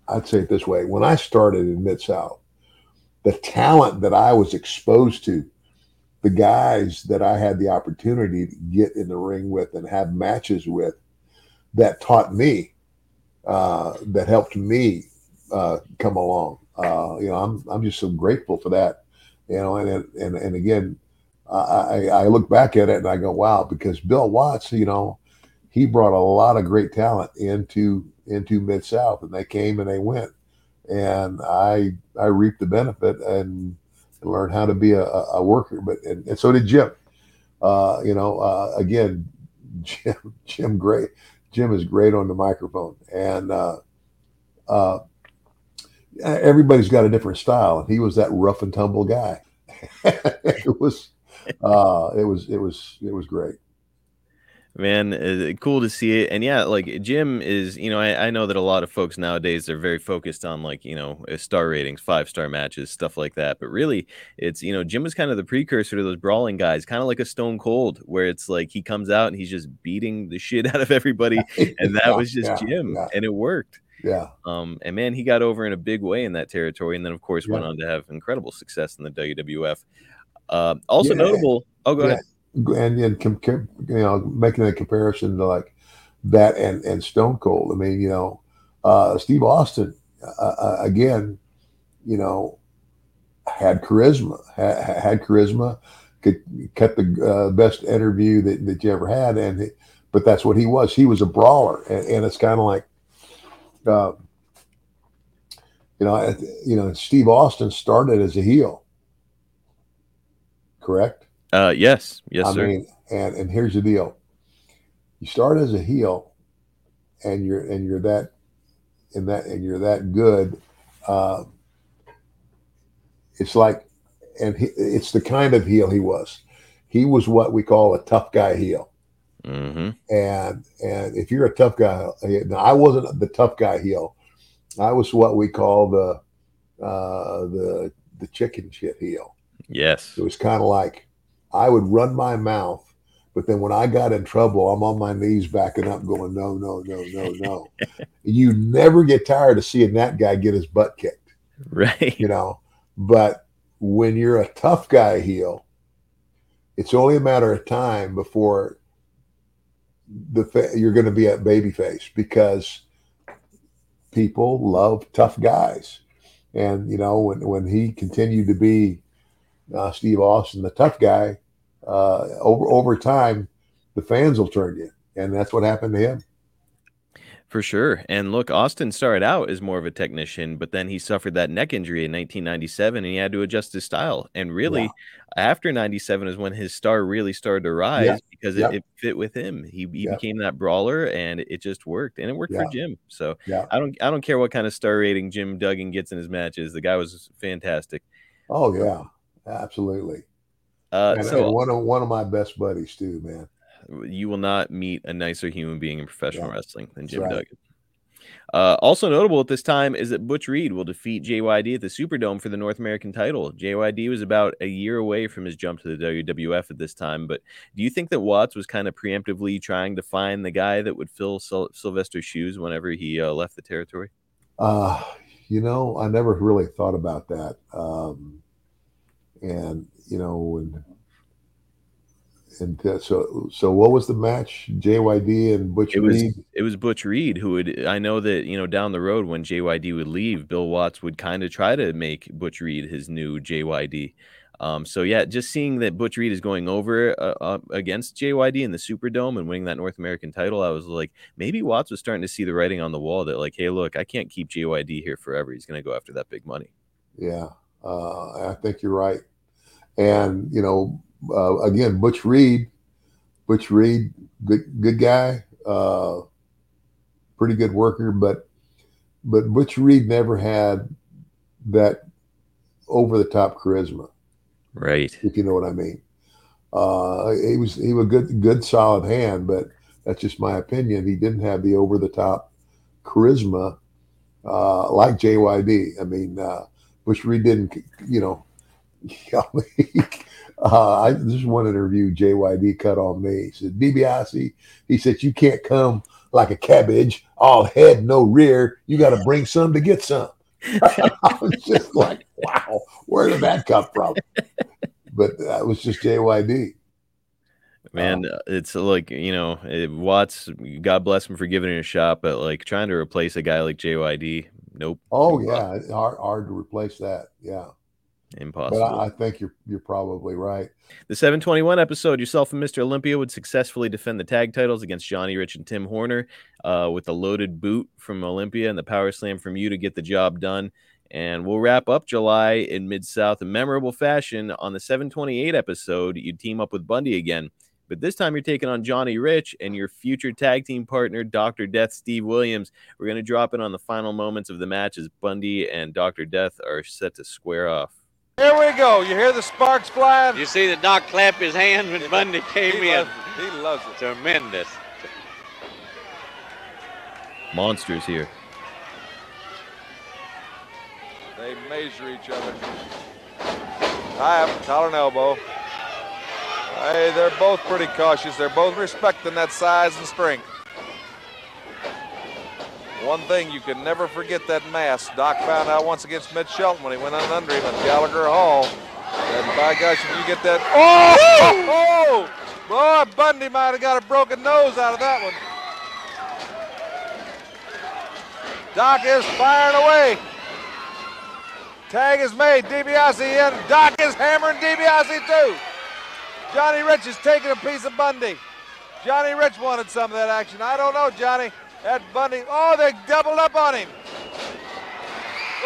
I'd say it this way: when I started in Mid South, the talent that I was exposed to, the guys that I had the opportunity to get in the ring with and have matches with, that taught me, uh, that helped me uh, come along. Uh, you know, I'm I'm just so grateful for that. You know, and and and again, I I look back at it and I go, wow, because Bill Watts, you know, he brought a lot of great talent into into Mid South, and they came and they went, and I I reaped the benefit and learned how to be a, a worker. But and, and so did Jim. Uh, you know, uh, again, *laughs* Jim Jim great. Jim is great on the microphone, and uh, uh, everybody's got a different style, and he was that rough and tumble guy. *laughs* it was, uh, it was, it was, it was great man uh, cool to see it. And yeah like jim is you know I, I, know that a lot of folks nowadays are very focused on like you know uh, star ratings five star matches stuff like that. But really it's you know jim was kind of the precursor to those brawling guys kind of like a stone cold where it's like he comes out and he's just beating the shit *laughs* out of everybody. *laughs* And that yeah, was just yeah, jim yeah. and it worked. Yeah. Um and man he got over in a big way in that territory and then of course went on to have incredible success in the wwf uh, also notable oh go ahead and and you know making a comparison to like that and and Stone Cold. I mean, you know, uh, Steve Austin uh, uh again, you know, had charisma, had, had charisma, could cut the uh, best interview that, that you ever had, and but that's what he was. He was a brawler, and, and it's kind of like. Uh, you know, you know, Steve Austin started as a heel, correct? Uh, yes, yes, I sir. Mean, and and here's the deal: you start as a heel, and you're and you're that, and that and you're that good. Uh, it's like, and he, it's the kind of heel he was. He was what we call a tough guy heel. Mm-hmm. And and if you're a tough guy, now I wasn't the tough guy heel. I was what we call the uh, the the chicken shit heel. Yes, it was kind of like I would run my mouth, but then when I got in trouble, I'm on my knees backing up, going, no, no, no, no, no. *laughs* you never get tired of seeing that guy get his butt kicked. Right. You know, but when you're a tough guy heel, it's only a matter of time before the fa- you're going to be at babyface because people love tough guys. And you know, when when he continued to be uh, Steve Austin, the tough guy, uh, over over time, the fans will turn you, and that's what happened to him. For sure. And look, Austin started out as more of a technician, but then he suffered that neck injury in 1997 and he had to adjust his style. And really, yeah. after 97 is when his star really started to rise yeah. because yeah. It, it, fit with him. He, he became that brawler and it just worked. And it worked for Jim. So I don't I don't care what kind of star rating Jim Duggan gets in his matches. The guy was fantastic. Oh yeah. Absolutely. Uh, and, so and one of one of my best buddies too, man. You will not meet a nicer human being in professional yeah. wrestling than Jim right. Duggan. Uh, also notable at this time is that Butch Reed will defeat JYD at the Superdome for the North American title. JYD was about a year away from his jump to the WWF at this time, but do you think that Watts was kind of preemptively trying to find the guy that would fill Syl- Sylvester's shoes whenever he uh, left the territory? Uh, you know, I never really thought about that. Um, and you know, and and so so what was the match? JYD and Butch it was, Reed. It was Butch Reed who would. I know that you know down the road when JYD would leave, Bill Watts would kind of try to make Butch Reed his new JYD. Um, so yeah, just seeing that Butch Reed is going over uh, uh, against JYD in the Superdome and winning that North American title, I was like, maybe Watts was starting to see the writing on the wall that like, hey, look, I can't keep JYD here forever. He's going to go after that big money. Yeah, uh, I think you're right. And you know, uh, again, Butch Reed, Butch Reed, good good guy, uh, pretty good worker, but but Butch Reed never had that over the top charisma, right? If you know what I mean. Uh, he was he was a good good solid hand, but that's just my opinion. He didn't have the over the top charisma uh, like JYD. I mean, uh, Butch Reed didn't, you know, *laughs* uh, I just one interview JYD cut on me. He said, DiBiase, he said, you can't come like a cabbage, all head, no rear. You got to bring some to get some. *laughs* I was just like, wow, where did that come from? But that was just JYD. Man, uh, it's like you know, it, Watts. God bless him for giving it a shot, but like trying to replace a guy like JYD, nope. Oh yeah, hard, hard to replace that. Yeah, impossible. but I, I think you're you're probably right. The 721 episode, yourself and Mr. Olympia would successfully defend the tag titles against Johnny Rich and Tim Horner uh, with a loaded boot from Olympia and the power slam from you to get the job done. And we'll wrap up July in Mid South in memorable fashion. On the 728 episode, you team up with Bundy again. But this time you're taking on Johnny Rich and your future tag team partner, Dr. Death Steve Williams. We're going to drop in on the final moments of the match as Bundy and Dr. Death are set to square off. Here we go. You hear the sparks flying? You see the doc clap his hand when Bundy came He in. loves. He loves it. Tremendous. Monsters here. They measure each other. Tie up, collar and elbow. Hey, they're both pretty cautious. They're both respecting that size and strength. One thing you can never forget that mask. Doc found out once against Mitch Shelton when he went on under him at Gallagher Hall. And by gosh, if you get that, oh, oh, oh boy, Bundy might have got a broken nose out of that one. Doc is firing away. Tag is made. DiBiase in. Doc is hammering DiBiase too. Johnny Rich is taking a piece of Bundy. Johnny Rich wanted some of that action. I don't know, Johnny. That Bundy. Oh, they doubled up on him.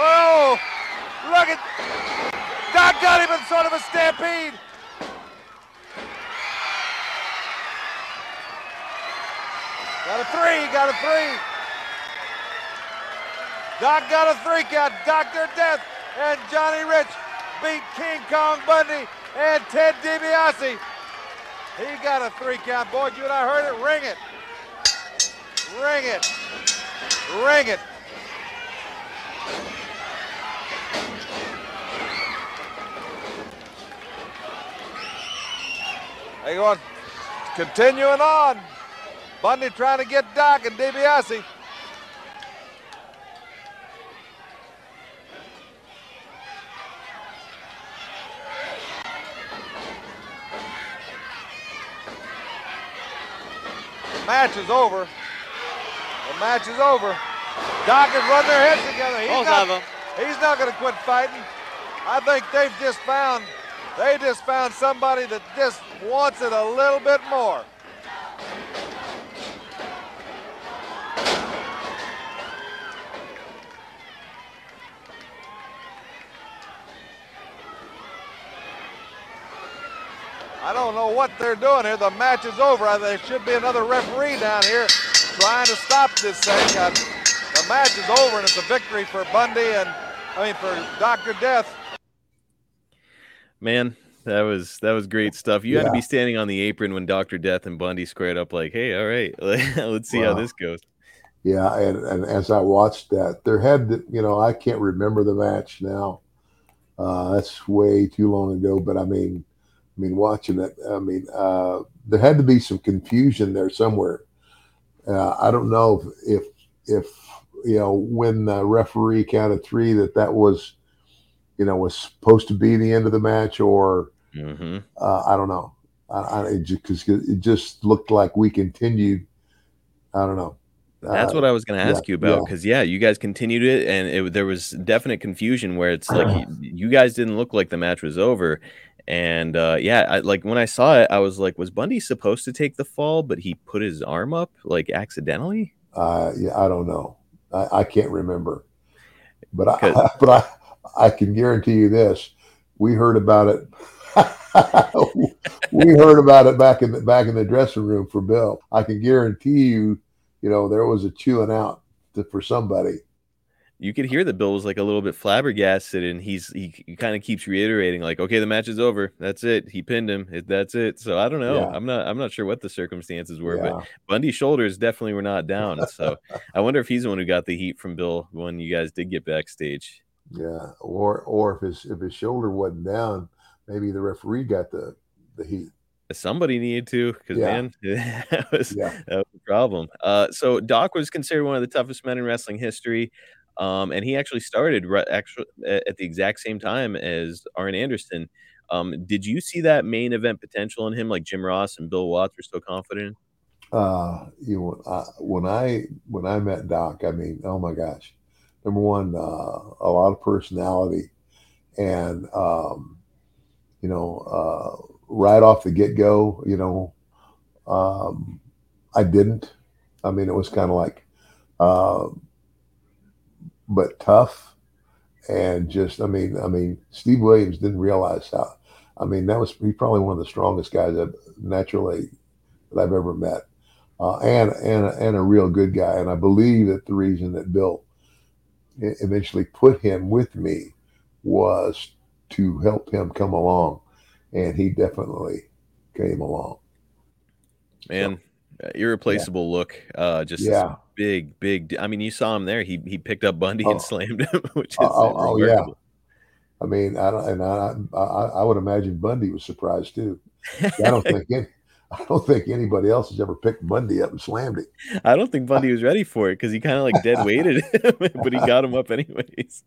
Oh, look at. Doc got him in sort of a stampede. Got a three. Got a three. Doc got a three count. Dr. Death and Johnny Rich beat King Kong Bundy and Ted DiBiase. He got a three count. Boy, you and I heard it. Ring it. Ring it. Ring it. They going, continuing on. Bundy trying to get Doc and DiBiase. match is over. The match is over. Doc has run their heads together. He's Both not, of 'em. He's not going to quit fighting. I think they've just found they just found somebody that just wants it a little bit more. I don't know what they're doing here. The match is over. There should be another referee down here trying to stop this thing. Uh, the match is over, and it's a victory for Bundy and I mean for Doctor Death. Man, that was that was great stuff. You had to be standing on the apron when Doctor Death and Bundy squared up, like, "Hey, all right, *laughs* let's see how this goes." Yeah, and, and as I watched that, there had to, you know, I can't remember the match now. Uh, that's way too long ago. But I mean, I mean, watching it, I mean, uh, there had to be some confusion there somewhere. Uh, I don't know if, if if you know when the referee counted three that that was, you know, was supposed to be the end of the match, or hmm uh, I don't know. I, I it just, it just looked like we continued. I don't know. That's Uh, what I was going to yeah, ask you about yeah. because yeah, you guys continued it, and it, there was definite confusion where it's like you, you guys didn't look like the match was over, and uh, yeah, I, like when I saw it, I was like, was Bundy supposed to take the fall, but he put his arm up like accidentally? Uh, yeah, I don't know. I, I can't remember, but I, *laughs* but I, I can guarantee you this: we heard about it. *laughs* we heard about it back in the back in the dressing room for Bill. I can guarantee you, you know, there was a chewing out to, for somebody. You could hear that Bill was like a little bit flabbergasted, and he's he, he kind of keeps reiterating like, "Okay, the match is over. That's it. He pinned him. It, that's it." So I don't know. Yeah. I'm not I'm not sure what the circumstances were, Yeah. but Bundy's shoulders definitely were not down. *laughs* So I wonder if he's the one who got the heat from Bill when you guys did get backstage. Yeah, or or if his if his shoulder wasn't down, maybe the referee got the the heat. Somebody needed to, because Yeah. man, *laughs* that was Yeah. that was a problem. Uh, so Doc was considered one of the toughest men in wrestling history, um, and he actually started right, actually at the exact same time as Arn Anderson. Um, did you see that main event potential in him, like Jim Ross and Bill Watts were still confident? Uh, you know, uh, when I when I met Doc, I mean, oh my gosh, number one, uh, a lot of personality, and um, you know, uh, right off the get go, you know, um, I didn't. I mean, it was kind of like, uh, but tough, and just, I mean, I mean, Steve Williams didn't realize how. I mean, that was he's probably one of the strongest guys that naturally that I've ever met uh, and and and a real good guy. And I believe that the reason that Bill eventually put him with me was to help him come along, and he definitely came along. Man, uh, irreplaceable look. Uh, just Yeah. Big, big. I mean, you saw him there. He he picked up Bundy Oh. and slammed him, *laughs* which oh, is Oh, oh, oh, yeah. I mean, I don't, and I, I I would imagine Bundy was surprised too. I don't *laughs* think any, I don't think anybody else has ever picked Bundy up and slammed him. I don't think Bundy was ready for it because he kind of like dead weighted *laughs* him, but he got him up anyways.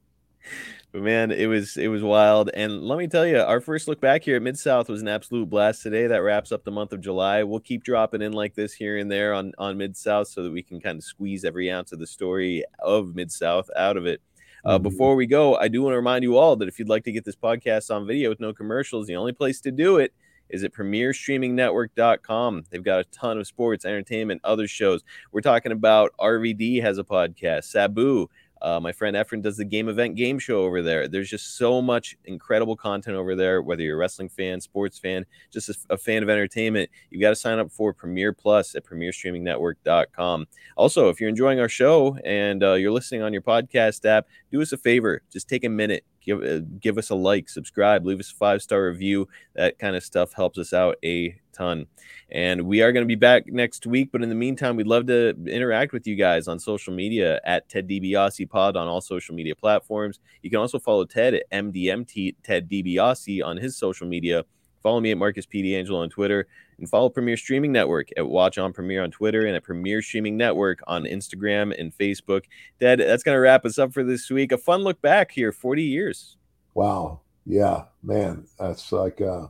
But man, it was it was wild. And let me tell you, our first look back here at Mid South was an absolute blast today. That wraps up the month of July. We'll keep dropping in like this here and there on on Mid South so that we can kind of squeeze every ounce of the story of Mid South out of it. Uh, Mhm. before we go, I do want to remind you all that if you'd like to get this podcast on video with no commercials, the only place to do it is at premierstreamingnetwork.com. They've got a ton of sports, entertainment, other shows. We're talking about RVD has a podcast, Sabu. Uh, my friend Efren does the game event game show over there. There's just so much incredible content over there. Whether you're a wrestling fan, sports fan, just a, a fan of entertainment, you've got to sign up for Premier Plus at premierstreamingnetwork.com. Also, if you're enjoying our show and uh, you're listening on your podcast app, do us a favor. Just take a minute, give uh, give us a like, subscribe, leave us a five star review. That kind of stuff helps us out a ton. And we are going to be back next week. But in the meantime, we'd love to interact with you guys on social media at Ted DiBiase Pod on all social media platforms. You can also follow Ted at MDMT Ted DiBiase on his social media. Follow me at Marcus P. DeAngelo on Twitter and follow Premier Streaming Network at Watch on Premier on Twitter and at Premier Streaming Network on Instagram and Facebook. Ted, that's going to wrap us up for this week. A fun look back here, 40 years. Wow. Yeah, man. That's like uh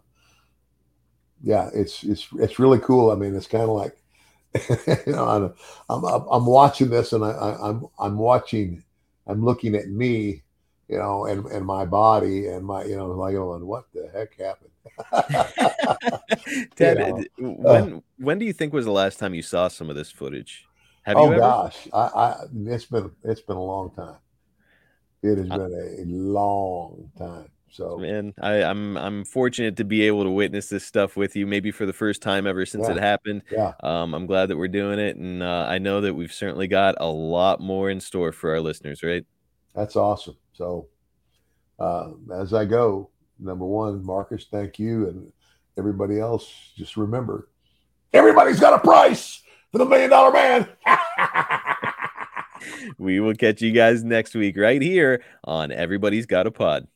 yeah, it's it's it's really cool. I mean, it's kind of like *laughs* you know, I'm, I'm I'm watching this and I, I I'm I'm watching I'm looking at me, you know, and and my body and my you know, like going, what the heck happened? *laughs* Ted, know, d- when when do you think was the last time you saw some of this footage? Have oh you ever? gosh, I, I it's been it's been a long time. It has been a long time. So Man, I, I'm I'm fortunate to be able to witness this stuff with you, maybe for the first time ever since it happened. yeah, Um, I'm glad that we're doing it, and uh, I know that we've certainly got a lot more in store for our listeners, right? That's awesome. So, uh, as I go, number one, Marcus, thank you, and everybody else. Just remember, everybody's got a price for the million dollar man. *laughs* We will catch you guys next week right here on Everybody's Got a Pod.